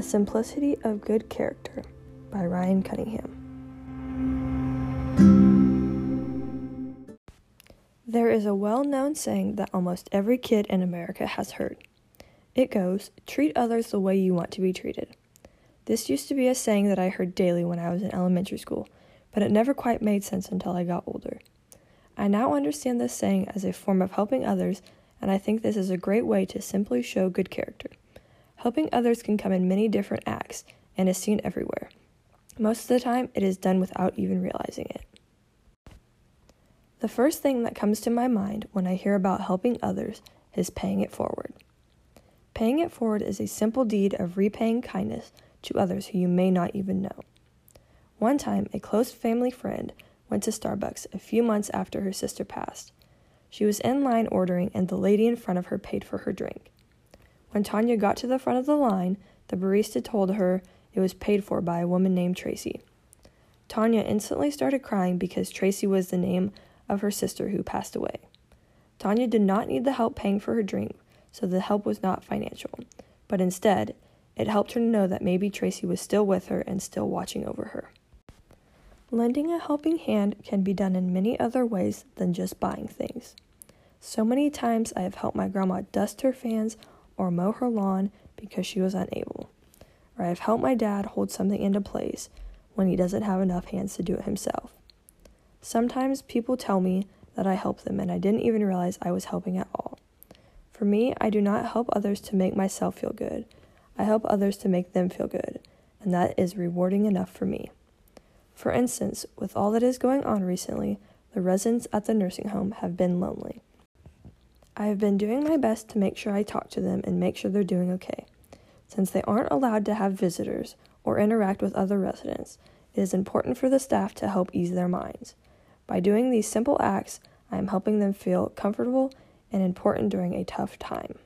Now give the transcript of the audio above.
The Simplicity of Good Character by Ryan Cunningham. There is a well known saying that almost every kid in America has heard. It goes, Treat others the way you want to be treated. This used to be a saying that I heard daily when I was in elementary school, but it never quite made sense until I got older. I now understand this saying as a form of helping others, and I think this is a great way to simply show good character. Helping others can come in many different acts and is seen everywhere. Most of the time, it is done without even realizing it. The first thing that comes to my mind when I hear about helping others is paying it forward. Paying it forward is a simple deed of repaying kindness to others who you may not even know. One time, a close family friend went to Starbucks a few months after her sister passed. She was in line ordering, and the lady in front of her paid for her drink. When Tanya got to the front of the line, the barista told her it was paid for by a woman named Tracy. Tanya instantly started crying because Tracy was the name of her sister who passed away. Tanya did not need the help paying for her drink, so the help was not financial, but instead, it helped her to know that maybe Tracy was still with her and still watching over her. Lending a helping hand can be done in many other ways than just buying things. So many times I have helped my grandma dust her fans or mow her lawn because she was unable. Or I've helped my dad hold something into place when he doesn't have enough hands to do it himself. Sometimes people tell me that I help them and I didn't even realize I was helping at all. For me, I do not help others to make myself feel good. I help others to make them feel good, and that is rewarding enough for me. For instance, with all that is going on recently, the residents at the nursing home have been lonely. I have been doing my best to make sure I talk to them and make sure they're doing okay. Since they aren't allowed to have visitors or interact with other residents, it is important for the staff to help ease their minds. By doing these simple acts, I am helping them feel comfortable and important during a tough time.